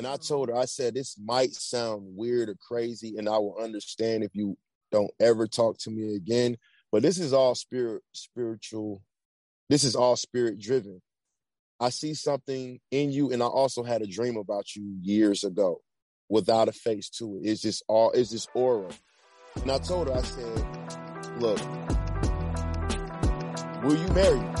And I mm-hmm. told her, I said, this might sound weird or crazy, and I will understand if you don't ever talk to me again. But this is all spirit, spiritual. This is all spirit driven. I see something in you, and I also had a dream about you years ago without a face to it. It's just all, it's just aura. And I told her, I said, look, will you marry me?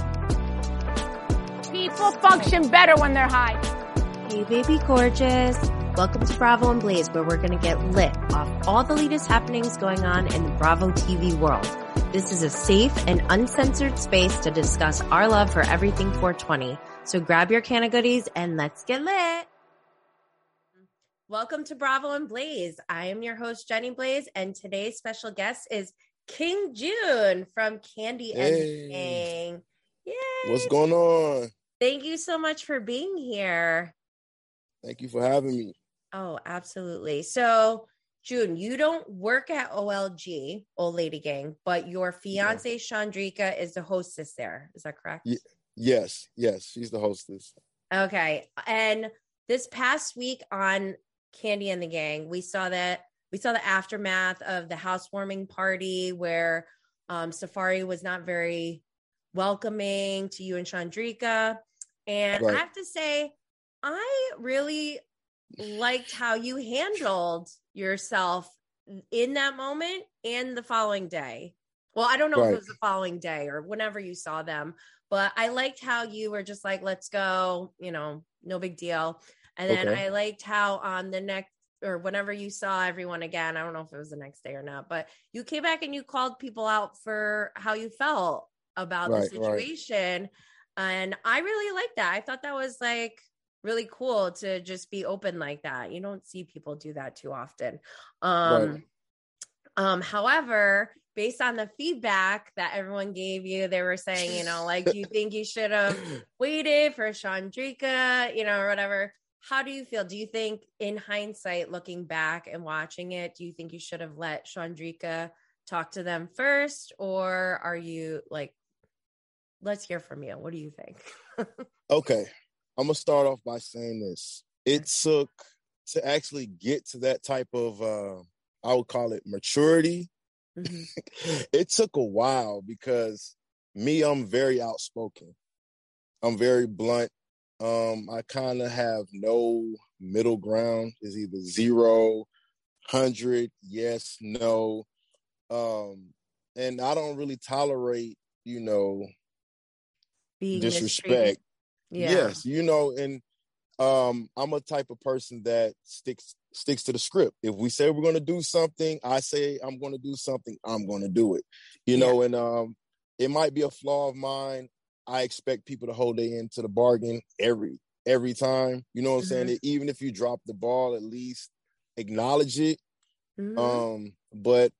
People function better when they're high. Hey, baby gorgeous. Welcome to Bravo and Blaze, where we're going to get lit off all the latest happenings going on in the Bravo TV world. This is a safe and uncensored space to discuss our love for everything 420. So grab your can of goodies and let's get lit. Welcome to Bravo and Blaze. I am your host, Jenny Blaze, and today's special guest is King June from Kandi and King. Yay! What's going on? Thank you so much for being here. Thank you for having me. Oh, absolutely. So, June, you don't work at OLG, Old Lady Gang, but your fiance Shawndreca is the hostess there. Is that correct? Yeah. Yes, yes, she's the hostess. Okay. And this past week on Kandi and the Gang, we saw that we saw the aftermath of the housewarming party where um, Safari was not very welcoming to you and Shawndreca. And I have to say, I really liked how you handled yourself in that moment and the following day. Well, I don't know if it was the following day or whenever you saw them, but I liked how you were just like, let's go, you know, no big deal. And then Okay. I liked how on the next or whenever you saw everyone again, I don't know if it was the next day or not, but you came back and you called people out for how you felt about Right, the right. situation. And I really liked that. I thought that was like really cool to just be open like that. You don't see people do that too often. Um Right. um however, based on the feedback that everyone gave you, they were saying, you know, like do you think you should have waited for Shawndreca, you know, or whatever. How do you feel? Do you think, in hindsight, looking back and watching it, do you think you should have let Shawndreca talk to them first? Or are you like, let's hear from you? What do you think? Okay, I'm gonna start off by saying this. It took to actually get to that type of uh I would call it maturity. Mhm. it took a while because me, I'm very outspoken. I'm very blunt. Um, I kind of have no middle ground. Is either zero, hundred, yes, no. Um, and I don't really tolerate, you know, Being disrespect. Yeah. Yes, you know, and um, I'm a type of person that sticks sticks to the script. If we say we're going to do something, I say I'm going to do something. I'm going to do it. You know, and um, it might be a flaw of mine. I expect people to hold their end to the bargain every every time. You know what I'm saying? Even if you drop the ball, at least acknowledge it. Mhm. Um, but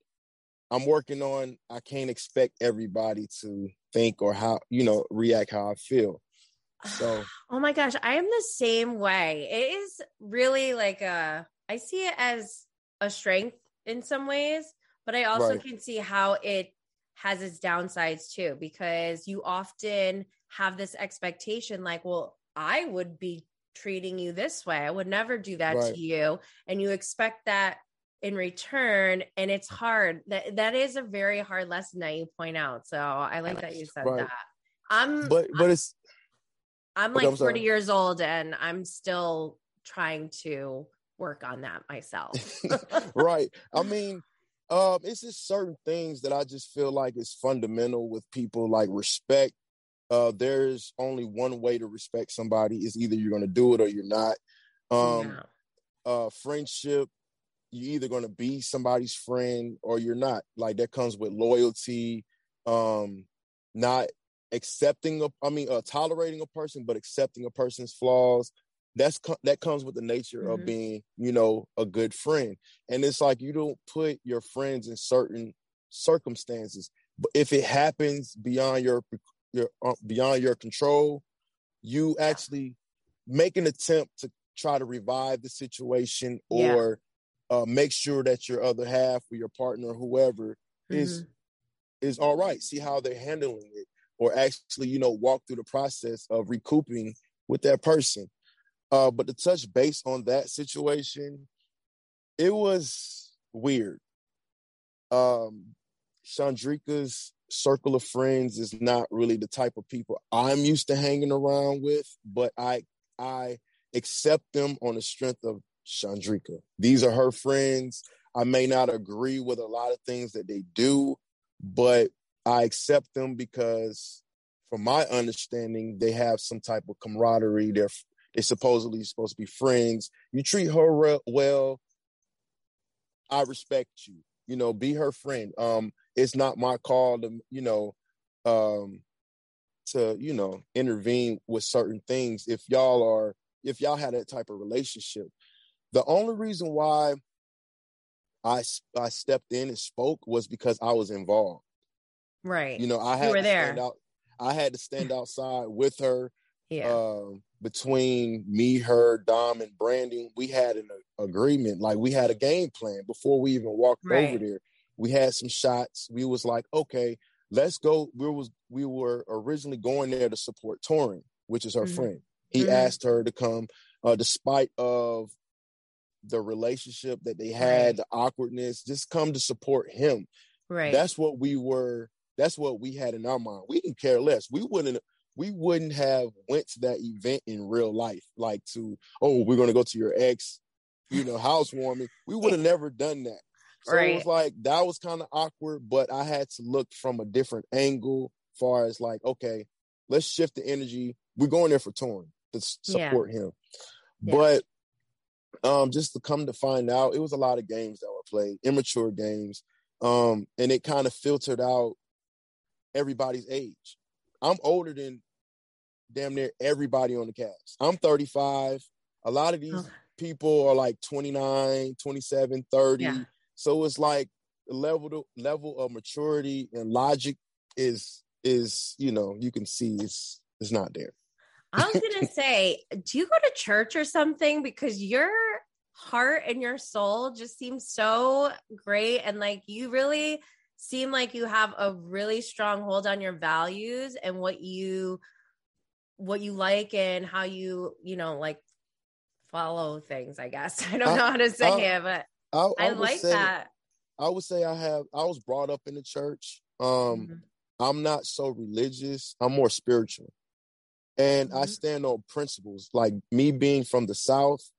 I'm working on. I can't expect everybody to think or how you know react how I feel. So Oh my gosh, I am the same way. It is really like a I see it as a strength in some ways, but I also Right. can see how it has its downsides too because you often have this expectation like, well, I would be treating you this way. I would never do that Right. to you and you expect that in return and it's mm. hard. That that is a very hard lesson that you point out. So I like that you said Right. that. I'm but but it's I'm Okay, like I'm 40 sorry. years old and I'm still trying to work on that myself. right. I mean, um, it's just certain things that I just feel like is fundamental with people, like respect. Uh, there's only one way to respect somebody is either you're gonna do it or you're not. Um, Yeah. uh, friendship, you're either gonna be somebody's friend or you're not. Like that comes with loyalty, um, not accepting a, I mean, uh, tolerating a person, but accepting a person's flaws. That's co- that comes with the nature Mhm. of being, you know, a good friend. And it's like you don't put your friends in certain circumstances, but if it happens beyond your your uh, beyond your control, you actually make an attempt to try to revive the situation Yeah. or uh, make sure that your other half or your partner or whoever is Mhm. is all right. See how they're handling it, or actually, you know, walk through the process of recouping with that person. Uh, but to touch base on that situation, it was weird. Um, Shawndreca's circle of friends is not really the type of people I'm used to hanging around with, but I I accept them on the strength of Shawndreca. These are her friends. I may not agree with a lot of things that they do, but I accept them because, from my understanding, they have some type of camaraderie. They're they're supposedly supposed to be friends. You treat her well, I respect you. You know, be her friend. Um, it's not my call to, you know, um, to you know intervene with certain things. If y'all are, if y'all had that type of relationship, the only reason why I I stepped in and spoke was because I was involved. Right. You know, I had you were to there. stand out. I had to stand outside with her. Yeah. Um, between me, her, Dom, and Brandon, we had an agreement. Like we had a game plan before we even walked Right. over there. We had some shots. We was like, okay, let's go. We was we were originally going there to support Torin, which is her Mhm. friend. He Mhm. asked her to come, uh, despite of the relationship that they had, Right. the awkwardness, just come to support him. right. That's what we were. That's what we had in our mind. We didn't care less. We wouldn't. We wouldn't have went to that event in real life, like to oh, we're gonna go to your ex, you know, housewarming. We would have never done that. So it was like that was kind of awkward, but I had to look from a different angle, far as like, okay, let's shift the energy. We're going there for Torin to s- Yeah. support him. Yeah. But um just to come to find out, it was a lot of games that were played, immature games. Um, and it kind of filtered out everybody's age. I'm older than damn near everybody on the cast. I'm 35. A lot of these people are like 29, 27, 30. Yeah. So it's like the level to, level of maturity and logic is is, you know, you can see it's it's not there. I was gonna say, do you go to church or something? Because your heart and your soul just seems so great, and like you really seem like you have a really strong hold on your values and what you what you like and how you you know like follow things. I guess I don't I- know how to say I- it, but I, I, would like say, that. I would say I have I was brought up in the church. Um Mhm. I'm not so religious. I'm more spiritual. And I Mhm. stand on principles. Like me being from the South,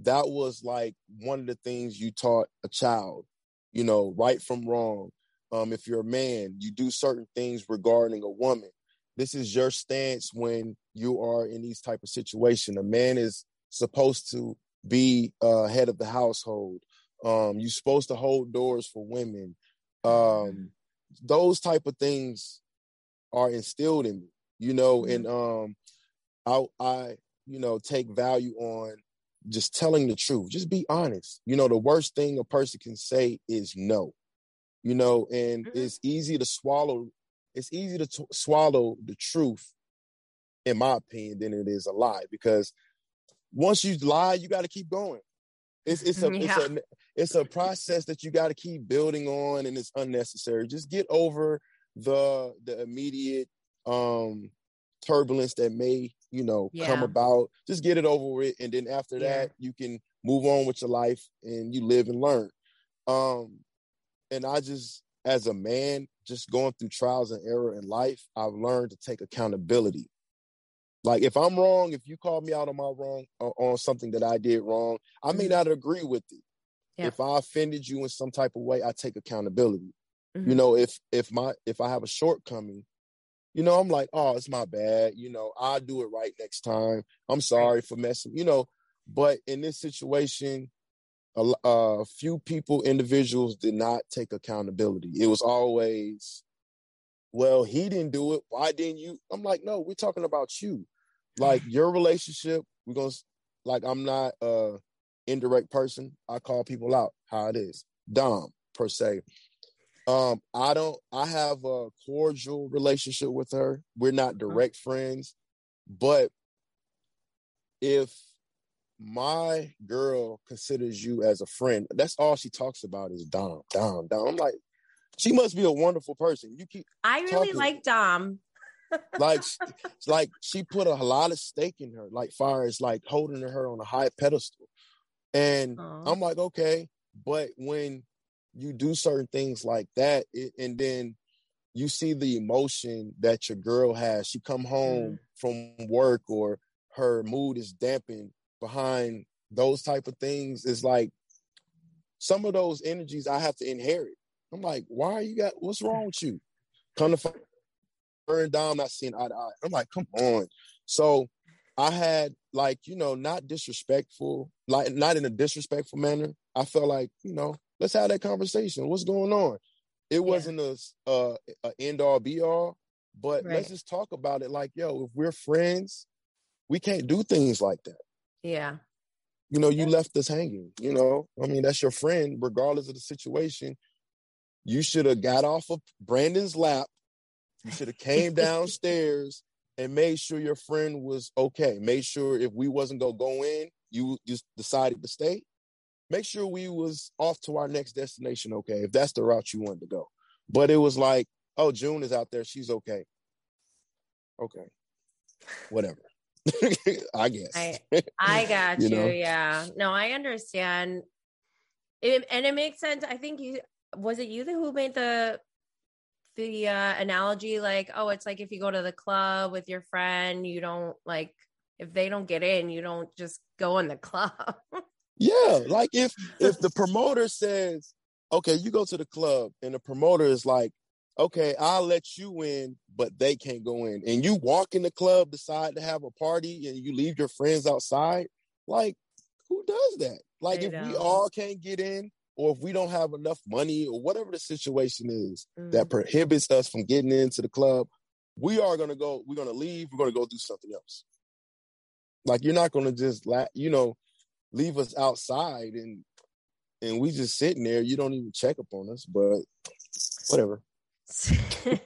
that was like one of the things you taught a child, you know, right from wrong. Um, if you're a man, you do certain things regarding a woman. This is your stance when you are in these type of situation. A man is supposed to be uh, head of the household. Um, you're supposed to hold doors for women. Um, those type of things are instilled in me, you know, and um I I, you know, take value on just telling the truth. Just be honest. You know, the worst thing a person can say is no. You know, and Mhm. it's easy to swallow it's easy to t- swallow the truth in my opinion than it is a lie because once you lie, you got to keep going. It's it's a Yeah. it's a it's a process that you got to keep building on, and it's unnecessary. Just get over the the immediate um turbulence that may you know come about. Just get it over with, and then after Yeah. that, you can move on with your life and you live and learn. Um, and I just as a man, just going through trials and error in life, I've learned to take accountability. Like if I'm wrong, if you call me out on my wrong uh, on something that I did wrong, I may Mhm. not agree with it. Yeah. If I offended you in some type of way, I take accountability. You Mhm. know, if if my if I have a shortcoming, you know, I'm like, oh, it's my bad. You know, I'll do it right next time. I'm sorry for messing. You know, but in this situation, a a few people, individuals, did not take accountability. It was always, well, he didn't do it. Why didn't you? I'm like, no, we're talking about you. Like your relationship, we're gonna like I'm not a indirect person. I call people out how it is. Dom, per se. Um, I don't I have a cordial relationship with her. We're not direct friends, but if my girl considers you as a friend, that's all she talks about is Dom, Dom, Dom. I'm like, she must be a wonderful person. You keep I really talking. like Dom. like, like she put a lot of stake in her, like far as like holding her on a high pedestal. And Aww. I'm like, okay, but when you do certain things like that, it, and then you see the emotion that your girl has. She come home mm. from work or her mood is dampened behind those type of things. is like some of those energies I have to inherit. I'm like, why are you got what's wrong with you? Come to burn down, not seeing eye to eye. I'm like, come on. So I had like, you know, not disrespectful, like not in a disrespectful manner. I felt like, you know, let's have that conversation. What's going on? It wasn't a, a, a end all be all, but right. let's just talk about it. Like, yo, if we're friends, we can't do things like that. Yeah. You know, you left us hanging. You know, I mean, that's your friend, regardless of the situation. You should have got off of Brandon's lap. You should have came downstairs and made sure your friend was okay. Made sure if we wasn't gonna go in, you just decided to stay make sure we was off to our next destination okay if that's the route you wanted to go but it was like oh june is out there she's okay okay whatever i guess. I, I got you, you know? yeah. No i understand. It, and it makes sense i think you was it you who made the the uh, analogy like oh it's like if you go to the club with your friend you don't like if they don't get in you don't just go in the club. Yeah, like if if the promoter says, "Okay, you go to the club," and the promoter is like, "Okay, I'll let you in, but they can't go in," and you walk in the club, decide to have a party, and you leave your friends outside, like who does that? Like if know. we all can't get in, or if we don't have enough money, or whatever the situation is mm. that prohibits us from getting into the club, we are gonna go. We're gonna leave. We're gonna go do something else. Like you're not gonna just, la- you know leave us outside and and we just sitting there. You don't even check up on us, but whatever.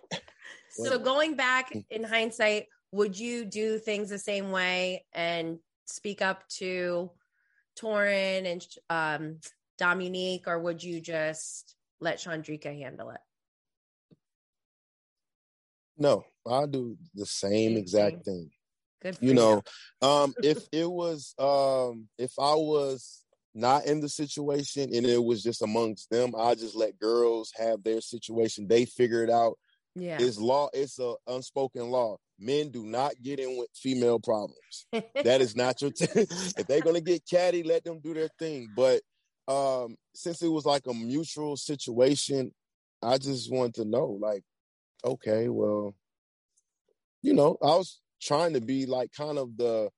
so going back in hindsight, would you do things the same way and speak up to Torin and um, Dom'unique, or would you just let Shawndreca handle it? No, I do the same exact thing. Good you know, you. um, if it was um if I was not in the situation and it was just amongst them, I just let girls have their situation. They figure it out. Yeah. It's law, it's a unspoken law. Men do not get in with female problems. that is not your t- if they're gonna get catty, let them do their thing. But um since it was like a mutual situation, I just wanted to know, like, okay, well, you know, I was trying to be like kind of the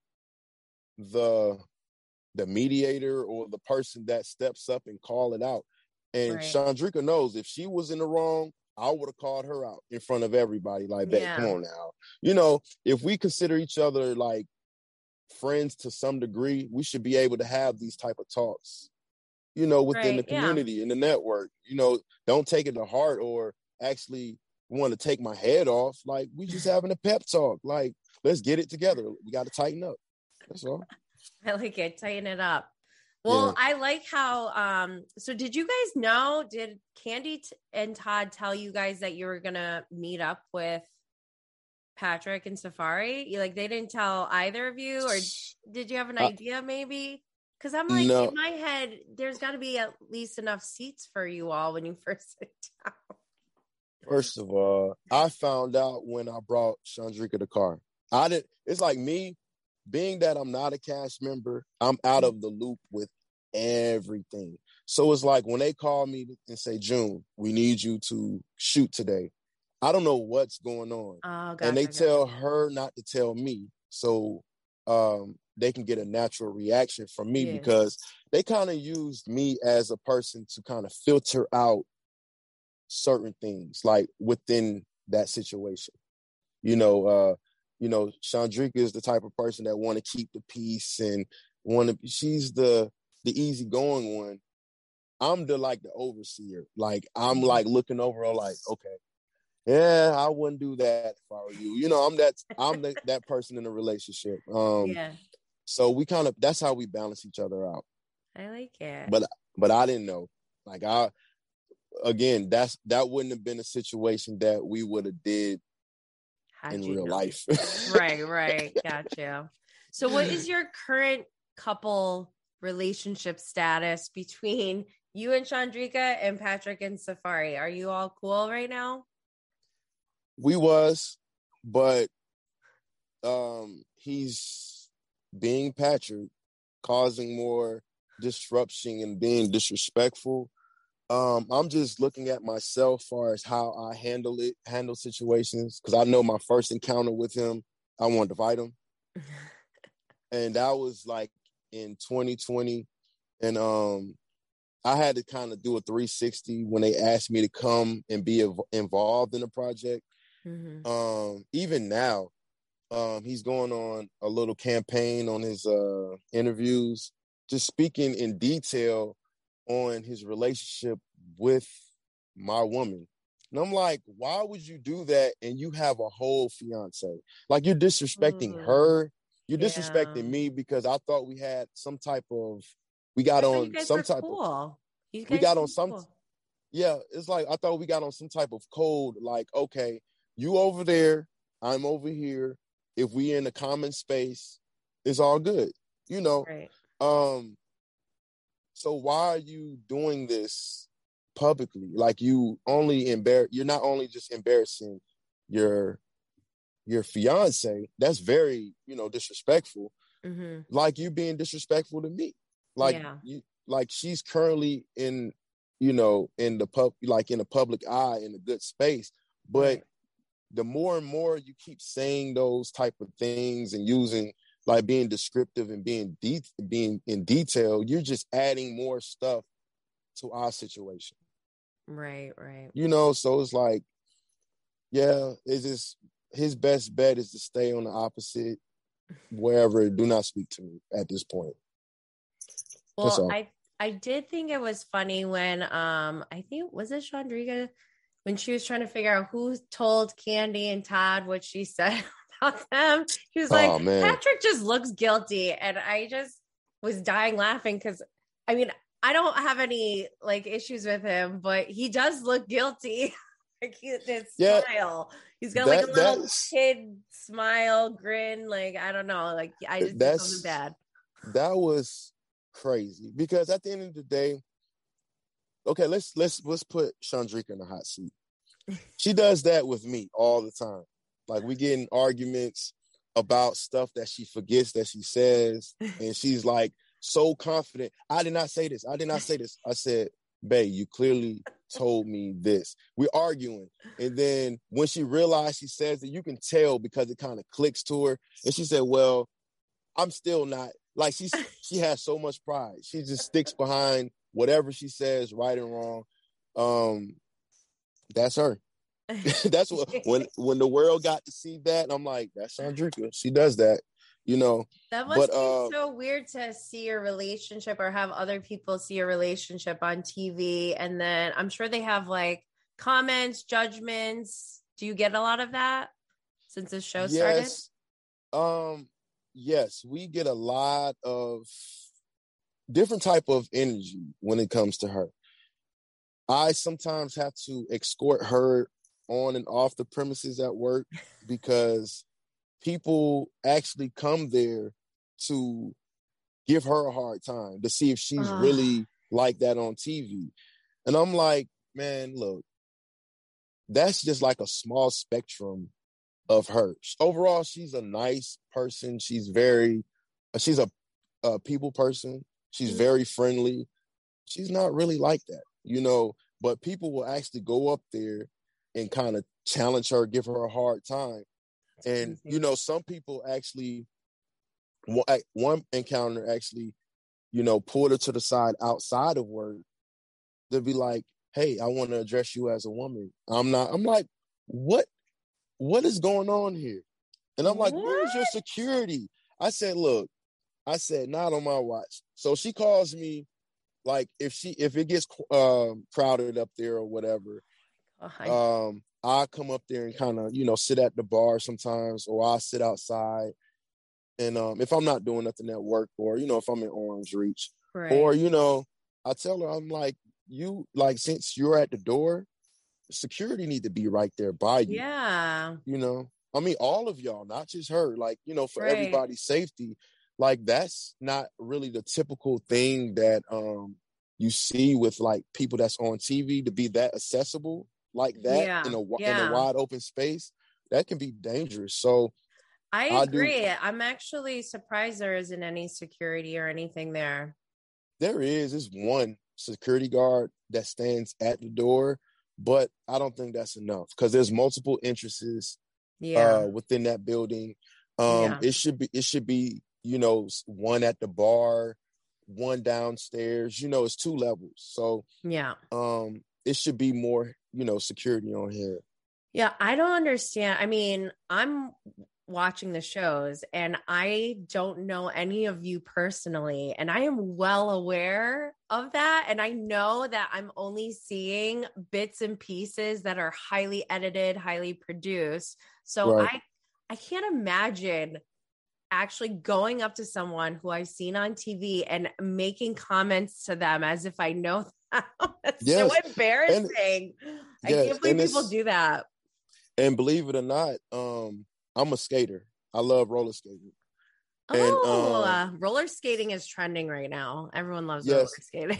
the the mediator or the person that steps up and call it out. And right. Shawndreca knows if she was in the wrong, I would have called her out in front of everybody. Like, yeah. come on now. You know, if we consider each other like friends to some degree, we should be able to have these type of talks. You know, within right. the community yeah. in the network. You know, don't take it to heart or actually want to take my head off. Like, we just having a pep talk. Like, let's get it together. We got to tighten up. That's all. I like it. Tighten it up. Well, yeah. I like how um so did you guys know did Kandi t- and Todd tell you guys that you were to meet up with Patrick and Safari? You like they didn't tell either of you or did you have an uh, idea maybe? Cuz I'm like no. in my head there's got to be at least enough seats for you all when you first sit down. First of all, I found out when I brought Shawndreca the car. I did. It's like me being that I'm not a cast member. I'm out of the loop with everything. So it's like when they call me and say, "June, we need you to shoot today." I don't know what's going on, oh, and they tell her not to tell me, so um, they can get a natural reaction from me yeah. because they kind of used me as a person to kind of filter out certain things, like within that situation. You know, uh, you know, Shawndreca is the type of person that want to keep the peace and want to. She's the the easygoing one. I'm the like the overseer. Like I'm mm-hmm. like looking over like, okay, yeah, I wouldn't do that if I were you. You know, I'm that I'm the, that person in a relationship. Um, yeah. So we kind of that's how we balance each other out. I like it. But but I didn't know. Like I again, that's that wouldn't have been a situation that we would have did in real know. life. right, right. Gotcha. So, what is your current couple relationship status between you and Shawndreca and Patrick and Safari? Are you all cool right now? we was, but um he's being Patrick, causing more disruption and being disrespectful. Um, I'm just looking at myself far as how I handle it, handle situations, because I know my first encounter with him, I wanted to fight him. and that was like in 2020. And um I had to kind of do a 360 when they asked me to come and be ev- involved in the project. Mhm. Um, even now, um, he's going on a little campaign on his uh, interviews, just speaking in detail on his relationship with my woman. And I'm like, why would you do that? And you have a whole fiance. Like you're disrespecting Mm. her. You're Yeah. disrespecting me because I thought we had some type of we got on some type of cool. You we got on some cool. yeah, it's like I thought we got on some type of code, like, okay, you over there, I'm over here. If we in a common space, it's all good. You know. Right. Um so why are you doing this publicly? Like you only embar you're not only just embarrassing your your fiance, that's very, you know, disrespectful. hmm Like you being disrespectful to me. Like Yeah. you like she's currently in you know in the pub like in the public eye in a good space but Right. the more and more you keep saying those type of things and using like being descriptive and being de- being in detail you're just adding more stuff to our situation Right. Right. you know so it's like yeah it's just his best bet is to stay on the opposite wherever do not speak to me at this point Well. I I did think it was funny when um I think was it Shawndreca when she was trying to figure out who told Kandi and Todd what she said about them. She was like, Oh. Patrick just looks guilty, and I just was dying laughing because I mean I don't have any like issues with him, but he does look guilty. like he, his Yeah. smile, he's got like a little kid smile, grin. Like I don't know, like I just That's- bad. that was crazy because at the end of the day, okay, let's let's let's put Shawndreca in the hot seat. She does that with me all the time. Like we get in arguments about stuff that she forgets that she says, and she's like so confident. I did not say this. I did not say this. I said, "Babe, you clearly told me this." We're arguing, and then when she realized she says that, you can tell because it kind of clicks to her, and she said, "Well." I'm still not like she's she has so much pride. She just sticks behind whatever she says, right and wrong. Um, that's her. that's what when when the world got to see that, I'm like, that's Shawndreca. She does that, you know. That must But, be uh, so weird to see your relationship or have other people see your relationship on TV. And then I'm sure they have like comments, judgments. Do you get a lot of that since the show started? um, yes, we get a lot of different type of energy when it comes to her. I sometimes have to escort her on and off the premises at work because people actually come there to give her a hard time to see if she's Ugh. really like that on TV. And I'm like, man, look, that's just like a small spectrum of her. Overall, she's a nice person. She's very, she's a, a people person. She's Mhm. very friendly. She's not really like that, you know. But people will actually go up there and kind of challenge her, give her a hard time. And you know, some people actually, one encounter actually, you know, pulled her to the side outside of work. They'll be like, "Hey, I want to address you as a woman." I'm not. I'm like, what? What is going on here? And I'm like, "Where's your security?" I said, "Look," I said, "Not on my watch." So she calls me, like, if she if it gets um, crowded up there or whatever, Um i come up there and kind of you know sit at the bar sometimes or i sit outside and um if i'm not doing nothing at work or you know if i'm in arm's reach right. or you know i tell her i'm like you like since you're at the door security need to be right there by you yeah. you know I mean, all of y'all, not just her. Like you know, for Right. everybody's safety. Like that's not really the typical thing that um you see with like people that's on TV to be that accessible like that Yeah, in a yeah. in a wide open space. That can be dangerous. So I I agree. I'm actually surprised there isn't any security or anything there. there is is one security guard that stands at the door, but I don't think that's enough because there's multiple entrances Yeah. uh, within that building. Um, Yeah. It should be it should be you know one at the bar, one downstairs. You know, it's two levels, so yeah. um, it should be more you know security on here. Yeah, I don't understand. I mean, I'm watching the shows and I don't know any of you personally, and I am well aware of that. And I know that I'm only seeing bits and pieces that are highly edited, highly produced. So Right. I I can't imagine actually going up to someone who I've seen on TV and making comments to them as if I know. That's Yes. so embarrassing. I Yes, can't believe and people do that. And believe it or not, um, I'm a skater. I love roller skating. And, Oh, um, uh, roller skating is trending right now. Everyone loves Yes. roller skating.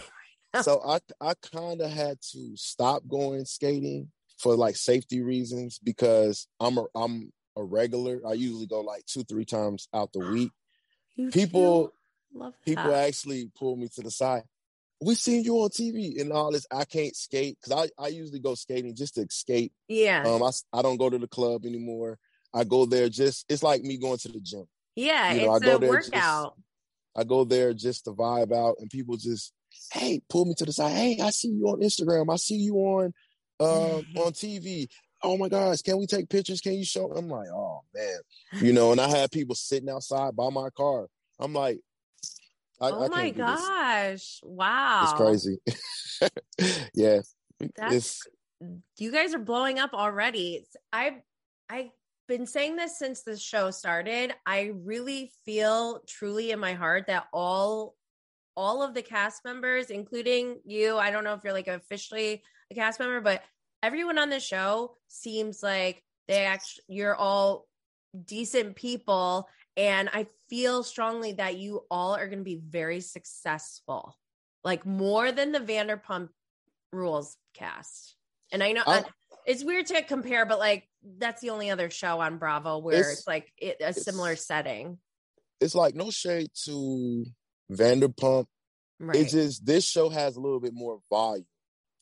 so I I kind of had to stop going skating for like safety reasons because I'm a I'm a regular. I usually go like two three times out the week. You People love people actually pull me to the side. We seen you on TV and all this. I can't skate because I I usually go skating just to skate. yeah, Um, I I don't go to the club anymore. I go there just it's like me going to the gym. yeah, you know, I it's go a there just- workout. I go there just to vibe out, and people just, hey, pull me to the side. Hey, I see you on Instagram. I see you on um on TV. Oh my gosh, can we take pictures? Can you show? I'm like, oh man, you know. And I had people sitting outside by my car. I'm like, I, oh I my can't this. gosh! Wow, It's crazy. yeah, That's it's you guys are blowing up already. I've I've been saying this since the show started. I really feel truly in my heart that all all of the cast members, including you, I don't know if you're like officially a cast member, but everyone on the show seems like they actually you're all decent people and I feel strongly that you all are going to be very successful. Like more than the Vanderpump Rules cast. And I know uh, it's weird to compare, but like that's the only other show on Bravo where it's, It's- like it, a similar setting. it's like no shade to Vanderpump. Right. It's just this show has a little bit more volume.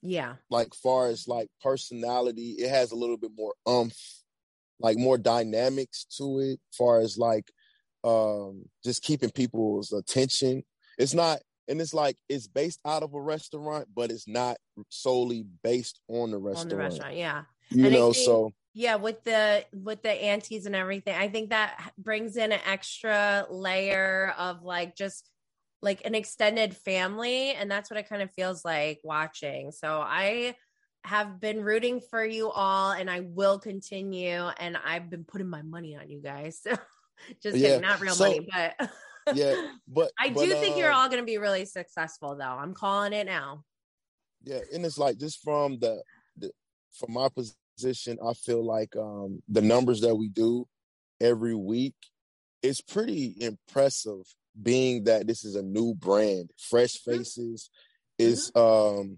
yeah. like far as like personality it has a little bit more umph like more dynamics to it far as like um just keeping people's attention it's not and it's like it's based out of a restaurant but it's not solely based on the restaurant, On the restaurant. Yeah. you And know think- so Yeah, with the with the aunties and everything, I think that brings in an extra layer of like just like an extended family, and that's what it kind of feels like watching. So I have been rooting for you all, and I will continue. And I've been putting my money on you guys. Just Yeah, kidding, not real so- money, but yeah but I but, do think you're uh, all going to be really successful, though. I'm calling it now. yeah and it's like just from the, the from my position i feel like um the numbers that we do every week is pretty impressive being that this is a new brand fresh faces is um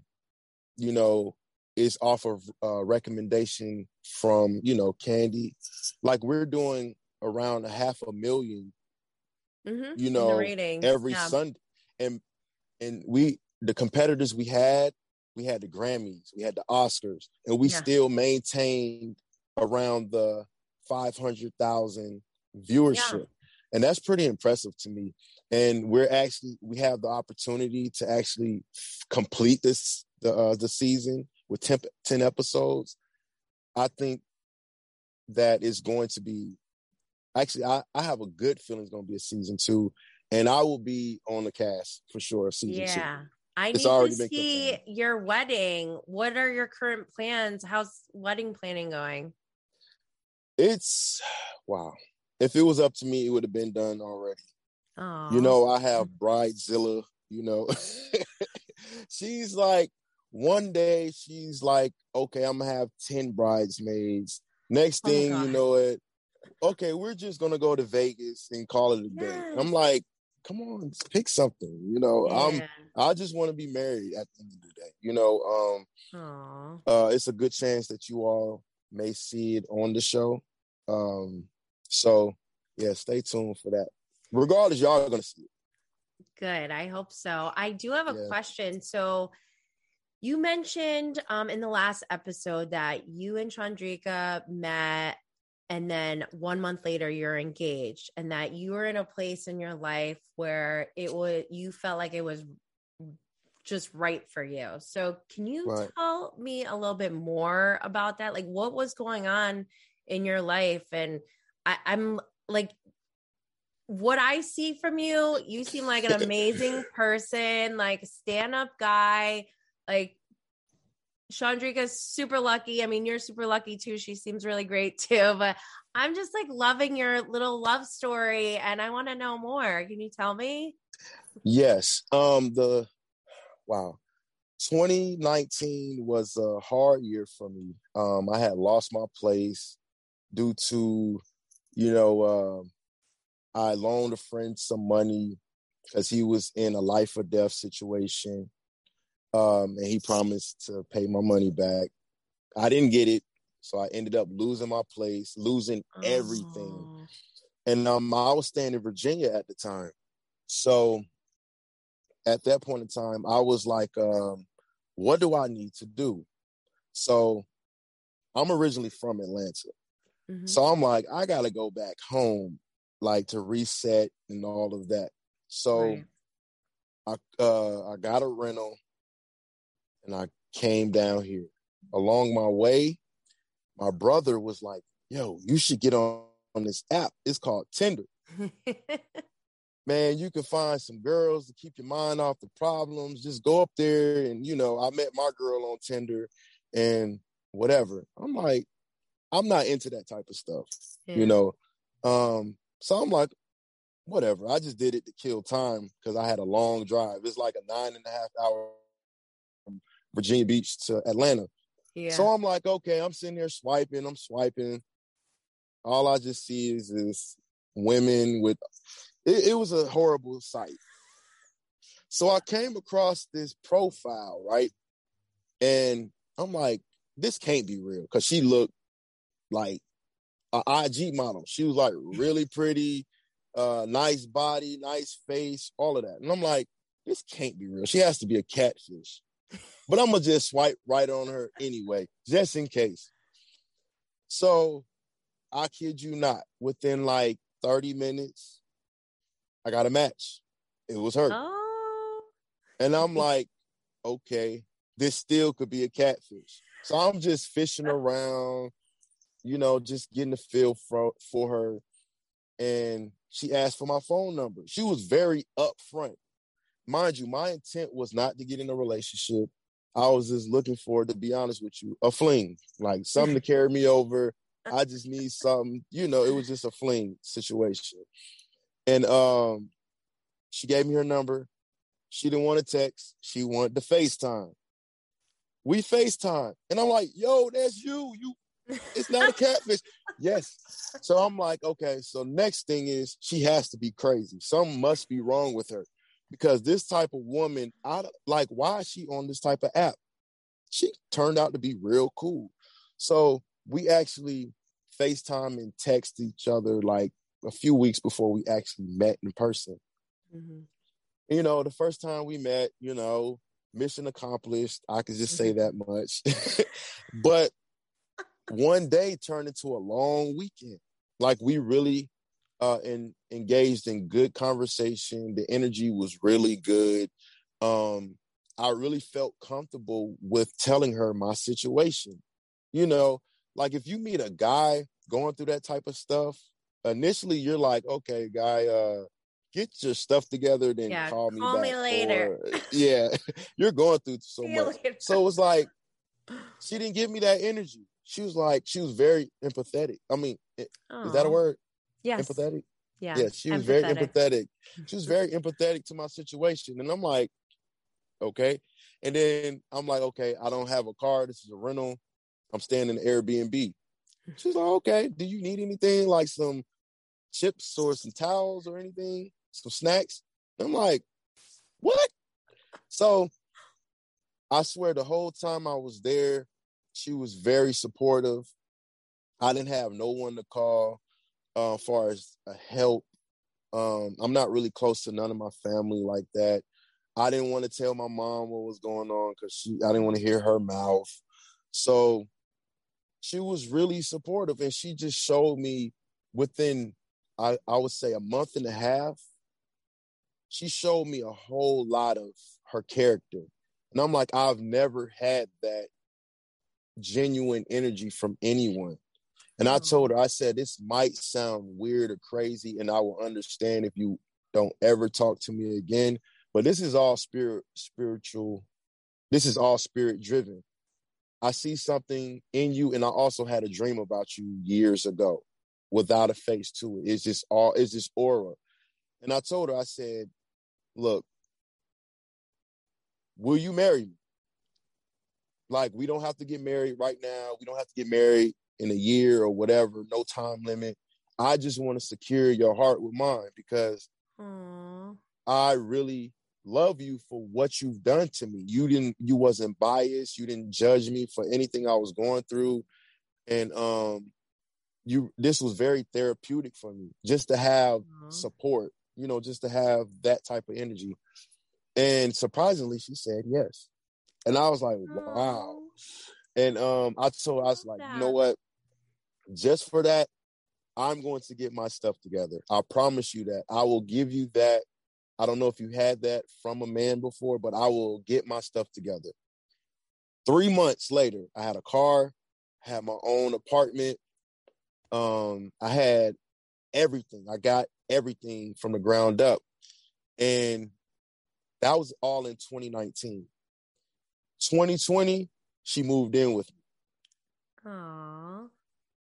you know is off of uh recommendation from you know Kandi like we're doing around a half a million hmm you know, every yeah. Sunday. And and we the competitors we had, we had the Grammys, we had the Oscars, and we Yeah. still maintained around the five hundred thousand viewership. And that's pretty impressive to me. And we're actually we have the opportunity to actually complete this the uh, the season with 10, 10 episodes. I think that is going to be actually I, I have a good feeling it's going to be a season two and i will be on the cast for sure season Yeah. I It's need to see your wedding. What are your current plans? How's wedding planning going? it's wow if it was up to me it would have been done already Oh, you know i have bridezilla you know she's like one day she's like okay i'm gonna have 10 bridesmaids next Oh thing you know it okay, we're just gonna go to Vegas and call it a day. I'm like, come on, pick something. You know, I'm I just want to be married at the end of the day. You know, um, uh, it's a good chance that you all may see it on the show. Um, so yeah, stay tuned for that. Regardless, y'all are gonna see it. Good. I hope so. I do have a Yeah. question. So you mentioned um in the last episode that you and Shawndreca met and then one month later you're engaged and that you were in a place in your life where it was you felt like it was just right for you. So can you Right. tell me a little bit more about that? Like what was going on in your life? And I, I'm like what I see from you, you seem like an amazing person, like stand up guy. Like Shawndreca's super lucky. I mean, you're super lucky too. She seems really great too. But I'm just like loving your little love story and I want to know more. Can you tell me? Yes. Um. The wow. 2019 was a hard year for me. Um. I had lost my place due to, you know, um, I loaned a friend some money because he was in a life or death situation. Um, and he promised to pay my money back. I didn't get it, so I ended up losing my place, losing everything. Oh. and um, I was staying in Virginia at the time. So at that point in time, I was like, um, what do I need to do? So I'm originally from Atlanta. Mhm. So I'm like, I gotta go back home, like to reset and all of that. So Right. I uh I got a rental and I came down here. Along my way, my brother was like, yo, you should get on, on this app. It's called Tinder. man, you can find some girls to keep your mind off the problems. Just go up there and you know, I met my girl on Tinder and whatever. I'm like, I'm not into that type of stuff, Yeah. you know. Um, so I'm like, whatever. I just did it to kill time because I had a long drive. It's like a nine and a half hour Virginia Beach to Atlanta. yeah. So I'm like, okay, I'm sitting there swiping, I'm swiping. All I just see is is women with it, it was a horrible sight. So I came across this profile, right? And I'm like, this can't be real because she looked like a IG model. She was like really pretty, uh, nice body, nice face, all of that. And I'm like, this can't be real. She has to be a catfish. But I'm gonna just swipe right on her anyway, just in case. So I kid you not, within like 30 minutes, I got a match. It was her. oh. And I'm like, okay, this still could be a catfish. So I'm just fishing around, you know, just getting a feel for for her. And she asked for my phone number. She was very upfront. Mind you, my intent was not to get in a relationship. I was just looking for, to be honest with you, a fling, like something to carry me over. I just need something, you know, it was just a fling situation. And um she gave me her number. She didn't want to text. She wanted to FaceTime. We FaceTime. And I'm like, yo, that's you. You it's not a catfish. yes. So I'm like, okay, so next thing is she has to be crazy. Something must be wrong with her. Because this type of woman, I like, why is she on this type of app? She turned out to be real cool. So we actually FaceTime and text each other like a few weeks before we actually met in person Mhm. you know, the first time we met, you know, mission accomplished. I could just say that much. but one day turned into a long weekend. Like we really uh in, engaged in good conversation. The energy was really good. Um I really felt comfortable with telling her my situation. You know, like if you meet a guy going through that type of stuff, initially you're like, okay, guy, uh, get your stuff together, then Yeah, call me call back. me later. or- yeah, you're going through so See much. So it was like she didn't give me that energy. She was like, she was very empathetic. I mean, i- is that a word? Yes. Empathetic? Yeah. yeah, she was very empathetic. empathetic. She was very empathetic to my situation. And I'm like, okay. And then I'm like, okay, I don't have a car. This is a rental. I'm staying in Airbnb. She's like, okay, do you need anything like some chips or some towels or anything, some snacks? I'm like, what? So I swear the whole time I was there, she was very supportive. I didn't have no one to call uh, far as help. Um, I'm not really close to none of my family like that. I didn't want to tell my mom what was going on because she I didn't want to hear her mouth. So she was really supportive and she just showed me within I, I would say a month and a half, she showed me a whole lot of her character. And I'm like, I've never had that genuine energy from anyone. And I mm. told her, I said, this might sound weird or crazy, and I will understand if you don't ever talk to me again. But this is all spirit, spiritual. This is all spirit driven. I see something in you, and I also had a dream about you years ago without a face to it. It's just all, it's just aura. And I told her, I said, look, will you marry me? Like, we don't have to get married right now. We don't have to get married in a year or whatever, no time limit. I just want to secure your heart with mine because Aww. I really love you for what you've done to me. You didn't you wasn't biased, you didn't judge me for anything I was going through. And um you this was very therapeutic for me just to have Aww. support, you know, just to have that type of energy. And surprisingly she said yes. And I was like, wow. And um I told I was like, you know what? Just for that, I'm going to get my stuff together. I promise you that. I will give you that. I don't know if you had that from a man before, but I will get my stuff together. Three months later, I had a car, had my own apartment. Um, I had everything. I got everything from the ground up. And that was all in 2019. 2020, she moved in with me. Aww.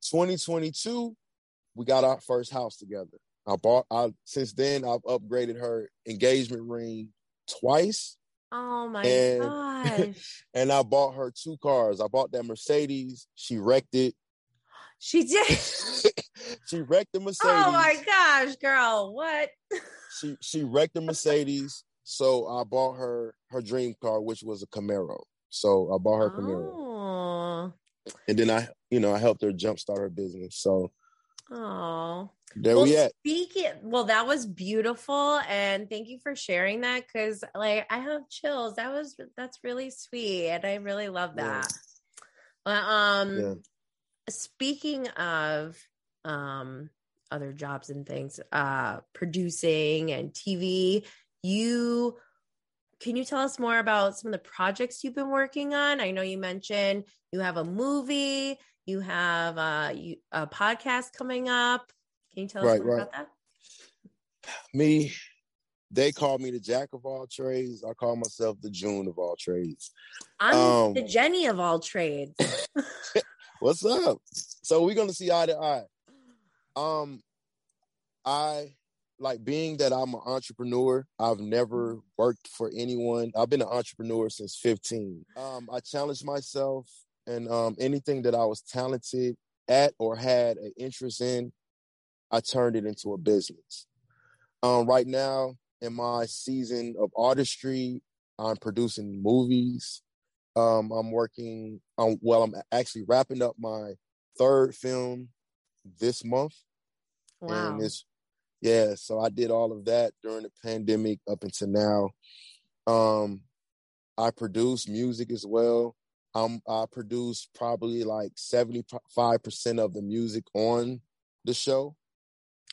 2022, we got our first house together. I bought I since then I've upgraded her engagement ring twice. Oh my and, gosh. and I bought her two cars. I bought that Mercedes. She wrecked it. She did. she wrecked the Mercedes. Oh my gosh, girl. What? she she wrecked the Mercedes. So I bought her her dream car, which was a Camaro. So I bought her oh. Camaro. And then I you know, I helped her jumpstart her business. So, oh, there well, we at. Speaking, well, that was beautiful, and thank you for sharing that because, like, I have chills. That was that's really sweet, and I really love that. Yeah. But um, yeah. speaking of um other jobs and things, uh, producing and TV, you can you tell us more about some of the projects you've been working on? I know you mentioned you have a movie you have uh, you, a podcast coming up. Can you tell us right, right. about that? Me, they call me the jack of all trades. I call myself the June of all trades. I'm um, the Jenny of all trades. what's up? So we're gonna see eye to eye. Um, I like being that I'm an entrepreneur. I've never worked for anyone. I've been an entrepreneur since 15. Um, I challenged myself and um, anything that I was talented at or had an interest in, I turned it into a business. Um, right now, in my season of artistry, I'm producing movies. Um, I'm working on, well, I'm actually wrapping up my third film this month. Wow. And it's, yeah, so I did all of that during the pandemic up until now. Um, I produce music as well. I'm I produce probably like 75% of the music on the show.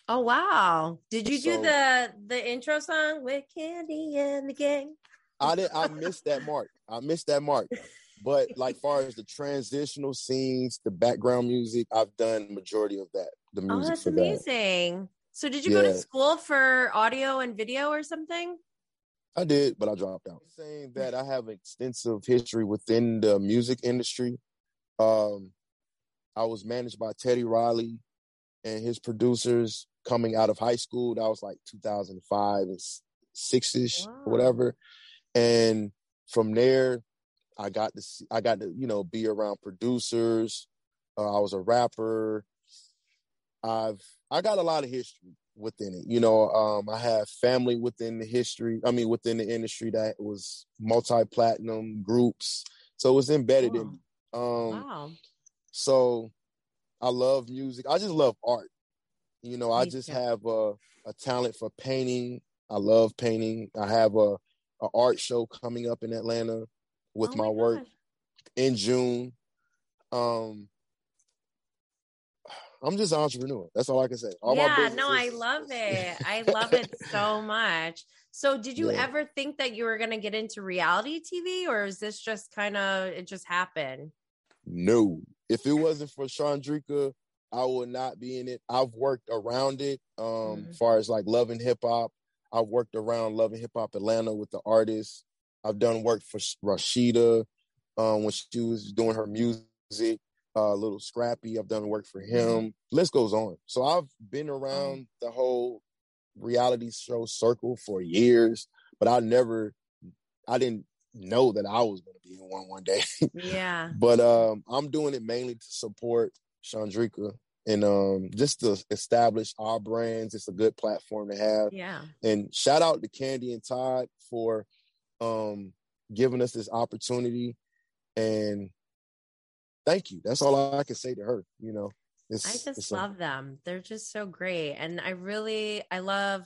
Oh wow. Did you so, do the the intro song with Kandi and the gang? I did I missed that mark. I missed that mark. But like far as the transitional scenes, the background music, I've done majority of that. The oh, music. Oh, that's amazing. That. So did you yeah. go to school for audio and video or something? I did, but I dropped out. Saying that I have extensive history within the music industry. Um, I was managed by Teddy Riley and his producers coming out of high school. That was like 2005 and six ish wow. or whatever. And from there, I got to see, I got to you know be around producers, Uh, I was a rapper. I've I got a lot of history within it. You know, um, I have family within the history. I mean, within the industry that was multi platinum groups, so it was embedded Oh. in. me. Um, wow. so I love music. I just love art. You know, I just have a, a talent for painting. I love painting. I have a, a art show coming up in Atlanta with Oh my, work in June. Um I'm just an entrepreneur. That's all I can say. All my yeah, no, I love it. I love it so much. So, did you Yeah. ever think that you were going to get into reality TV, or is this just kind of it just happened? No. If it wasn't for Shawndreca, I would not be in it. I've worked around it. Um, Mhm. as far as like loving hip hop. I've worked around loving hip hop Atlanta with the artists. I've done work for Rasheeda um, when she was doing her music. Uh, Lil Scrappy. I've done work for him. List goes on. So I've been around the whole reality show circle for years, but I never, I didn't know that I was going to be in one one day. Yeah. but um, I'm doing it mainly to support Shawndreca and um, just to establish our brands. It's a good platform to have. Yeah. And shout out to Kandi and Todd for um, giving us this opportunity. And thank you. That's all I can say to her. You know, it's, I just it's a- love them. They're just so great. And I really I love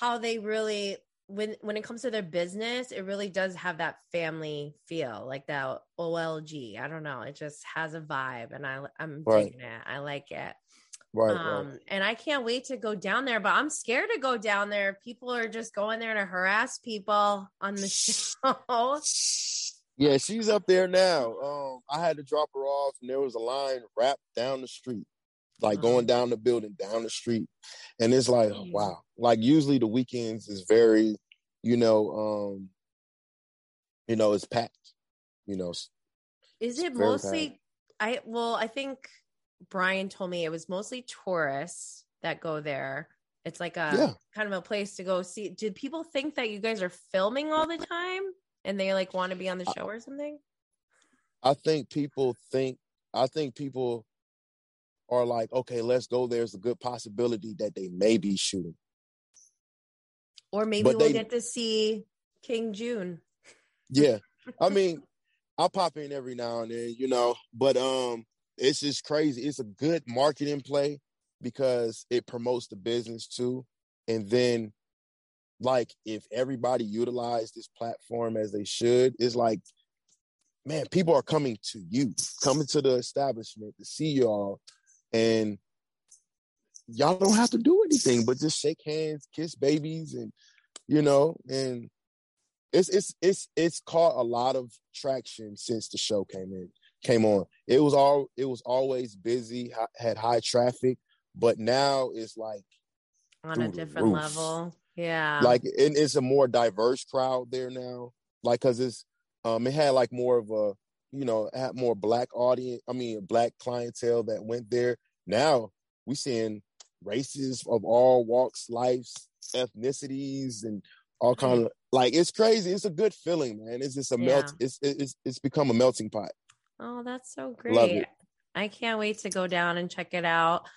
how they really when when it comes to their business, it really does have that family feel, like that OLG. I don't know. It just has a vibe and I I'm Right. digging it. I like it. right, um right. and I can't wait to go down there, but I'm scared to go down there. People are just going there to harass people on the show. Yeah, she's up there now. Um, I had to drop her off, and there was a line wrapped down the street, like going down the building, down the street, and it's like, wow. Like usually the weekends is very, you know, um, you know, it's packed. You know, Is it mostly I well, I think Brian told me it was mostly tourists that go there. It's like a Yeah. kind of a place to go see. Did people think that you guys are filming all the time and they like want to be on the show or something? I think people think. I think people are like, okay, let's go. There's a good possibility that they may be shooting. Or maybe But we'll they- get to see King June. Yeah. I mean, I'll pop in every now and then, you know, but um it's just crazy. It's a good marketing play because it promotes the business too. And then like if everybody utilized this platform as they should, it's like man, people are coming to you, coming to the establishment to see y'all and y'all don't have to do anything but just shake hands, kiss babies and you know, and it's it's it's it's caught a lot of traction since the show came in came on. It was all it was always busy, had high traffic, but now it's like on a different level. Yeah. like it's a more diverse crowd there now. Like cuz it's um it had like more of a you know, had more black audience, I mean black clientele that went there. Now we seeing races of all walks, lives, ethnicities and all kind of like it's crazy. It's a good feeling, man. It's just a melt. It's it's it's become a melting pot. Oh, that's so great. I can't wait to go down and check it out.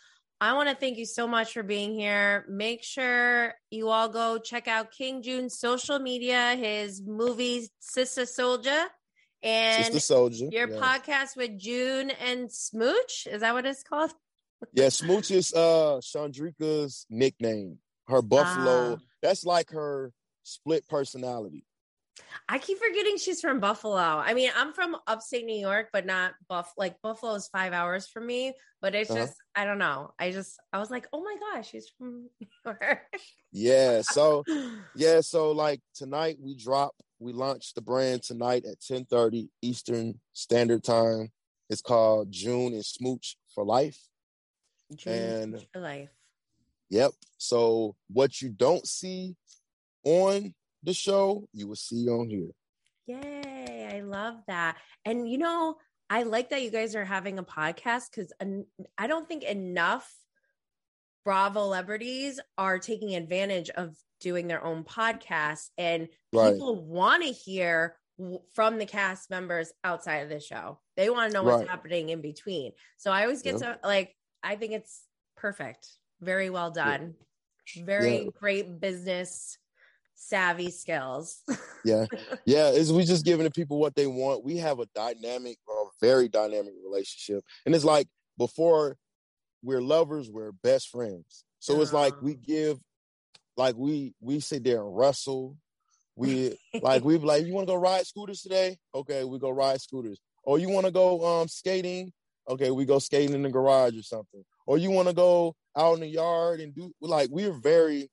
I want to thank you so much for being here. Make sure you all go check out King June's social media, his movie Sista Soulja, and Sista Soulja. your yeah. podcast with June and Smooch. Is that what it's called? Yeah, Smooch is uh Shawndreca's nickname. Her Buffalo. Ah. That's like her split personality. I keep forgetting she's from Buffalo. I mean, I'm from upstate New York, but not Buff. Like Buffalo is five hours from me, but it's Uh-huh. just I don't know. I just I was like, oh my gosh, she's from New York. Yeah. So yeah, so like tonight we drop, we launch the brand tonight at 10:30 Eastern Standard Time. It's called June and Smooch for Life. June And- for life. Yep. So what you don't see on the show, you will see on here. Yay! I love that. And you know, I like that you guys are having a podcast because I don't think enough Bravo celebrities are taking advantage of doing their own podcasts, and Right. people want to hear from the cast members outside of the show. They want to know what's Right. happening in between. So I always get Yeah. to like, I think it's perfect. Very well done. Very Yeah. great business savvy skills. yeah. Yeah is we just giving the people what they want. We have a dynamic a very dynamic relationship. And it's like before we're lovers we're best friends. So it's like we Oh. give like we we sit there and wrestle. We like we like you want to go ride scooters today? Okay we go ride scooters. Or you want to go um skating? Okay we go skating in the garage or something. Or you want to go out in the yard and do like we're very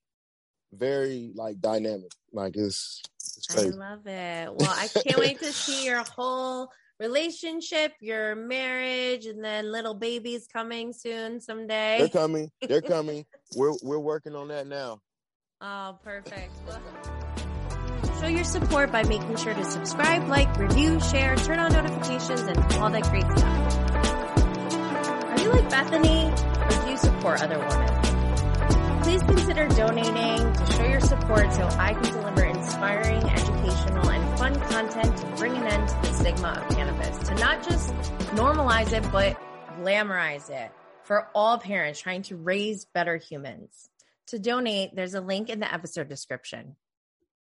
very like dynamic like it's it's I love it. Well, I can't wait to see your whole relationship, your marriage, and then little babies coming soon someday. They're coming. They're coming. we're we're working on that now. Oh, perfect. Show your support by making sure to subscribe, like, review, share, turn on notifications, and all that great stuff. Are you like Bethenny, or do you support other women? Please consider donating to show your support so I can deliver inspiring, educational, and fun content to bring an end to the stigma of cannabis, to not just normalize it, but glamorize it for all parents trying to raise better humans. To donate, there's a link in the episode description.